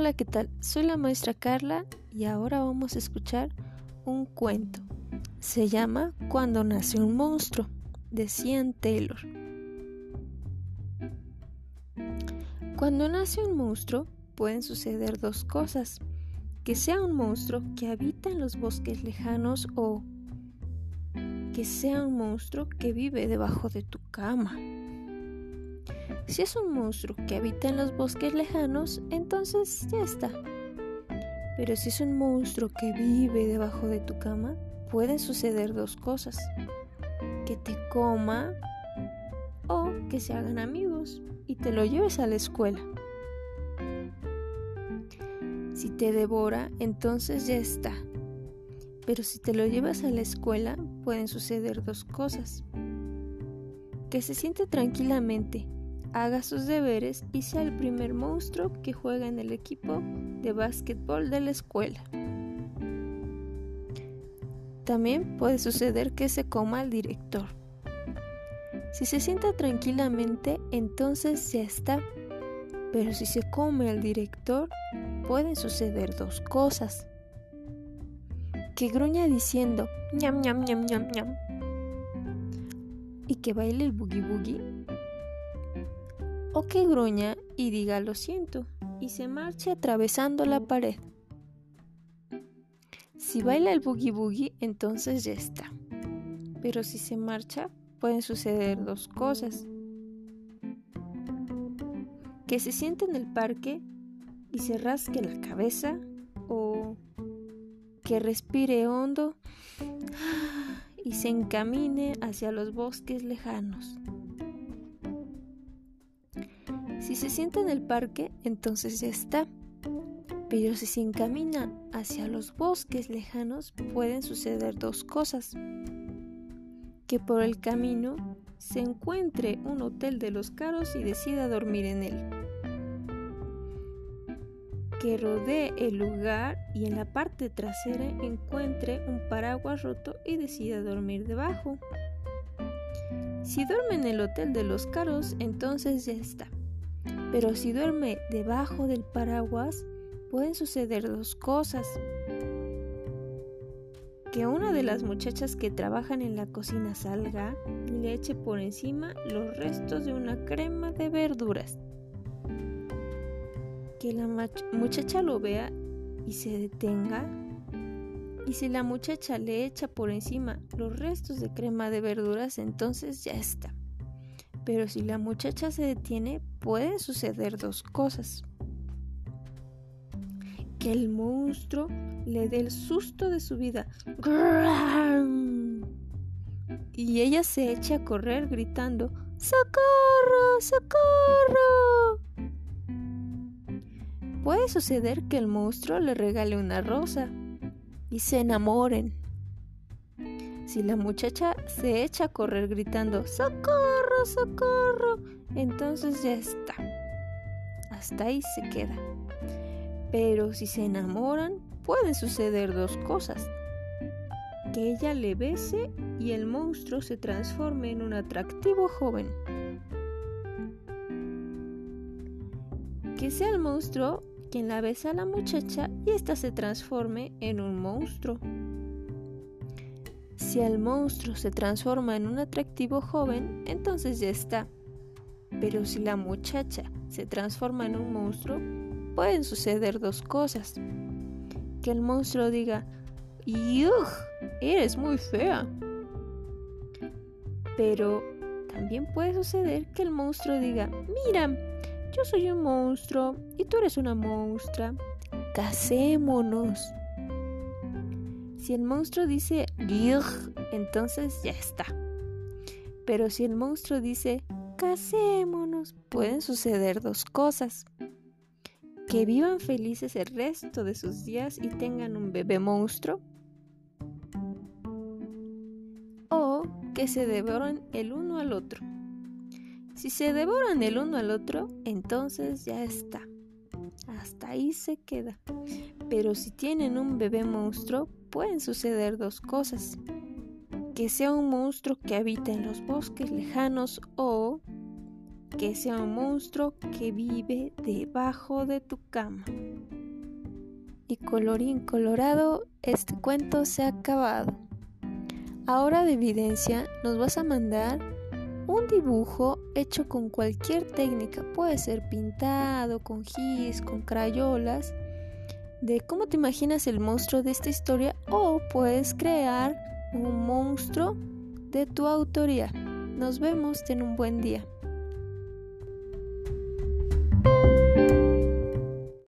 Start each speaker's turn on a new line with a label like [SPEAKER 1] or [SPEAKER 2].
[SPEAKER 1] Hola, ¿qué tal? Soy la maestra Carla y ahora vamos a escuchar un cuento. Se llama Cuando nace un monstruo, de Cian Taylor. Cuando nace un monstruo pueden suceder dos cosas. Que sea un monstruo que habita en los bosques lejanos o que sea un monstruo que vive debajo de tu cama. Si es un monstruo que habita en los bosques lejanos, entonces ya está. Pero si es un monstruo que vive debajo de tu cama, pueden suceder dos cosas. Que te coma o que se hagan amigos y te lo lleves a la escuela. Si te devora, entonces ya está. Pero si te lo llevas a la escuela, pueden suceder dos cosas. Que se siente tranquilamente haga sus deberes y sea el primer monstruo que juega en el equipo de básquetbol de la escuela. También puede suceder que se coma al director. Si se sienta tranquilamente, entonces ya está. Pero si se come al director, pueden suceder dos cosas. Que gruña diciendo ñam ñam ñam ñam ñam y que baile el boogie boogie o que gruña y diga lo siento y se marche atravesando la pared. Si baila el boogie boogie, entonces ya está. Pero si se marcha, pueden suceder dos cosas. Que se siente en el parque y se rasque la cabeza o que respire hondo y se encamine hacia los bosques lejanos. Se sienta en el parque, entonces ya está. Pero si se encaminan hacia los bosques lejanos, pueden suceder dos cosas. Que por el camino se encuentre un hotel de los caros y decida dormir en él. Que rodee el lugar y en la parte trasera encuentre un paraguas roto y decida dormir debajo. Si duerme en el hotel de los caros, entonces ya está. Pero si duerme debajo del paraguas, pueden suceder dos cosas. Que una de las muchachas que trabajan en la cocina salga y le eche por encima los restos de una crema de verduras. Que la muchacha lo vea y se detenga. Y si la muchacha le echa por encima los restos de crema de verduras, entonces ya está. Pero si la muchacha se detiene, pueden suceder dos cosas. Que el monstruo le dé el susto de su vida. Y ella se echa a correr gritando, ¡Socorro! ¡Socorro! Puede suceder que el monstruo le regale una rosa y se enamoren. Si la muchacha se echa a correr gritando ¡Socorro! ¡Socorro! Entonces ya está. Hasta ahí se queda. Pero si se enamoran, pueden suceder dos cosas. Que ella le bese y el monstruo se transforme en un atractivo joven. Que sea el monstruo quien la besa a la muchacha y ésta se transforme en un monstruo. Si el monstruo se transforma en un atractivo joven, entonces ya está. Pero si la muchacha se transforma en un monstruo, pueden suceder dos cosas. Que el monstruo diga, ¡Yuj! Eres muy fea. Pero también puede suceder que el monstruo diga, mira, yo soy un monstruo y tú eres una monstrua. Casémonos. Si el monstruo dice entonces ya está. Pero si el monstruo dice casémonos, pueden suceder dos cosas. Que vivan felices el resto de sus días y tengan un bebé monstruo. O que se devoren el uno al otro. Si se devoran el uno al otro, entonces ya está. Hasta ahí se queda. Pero si tienen un bebé monstruo, pueden suceder dos cosas. Que sea un monstruo que habita en los bosques lejanos o que sea un monstruo que vive debajo de tu cama. y colorín colorado, este cuento se ha acabado. Ahora de evidencia nos vas a mandar un dibujo hecho con cualquier técnica, puede ser pintado, con gis, con crayolas, de cómo te imaginas el monstruo de esta historia o puedes crear un monstruo de tu autoría. Nos vemos, ten un buen día.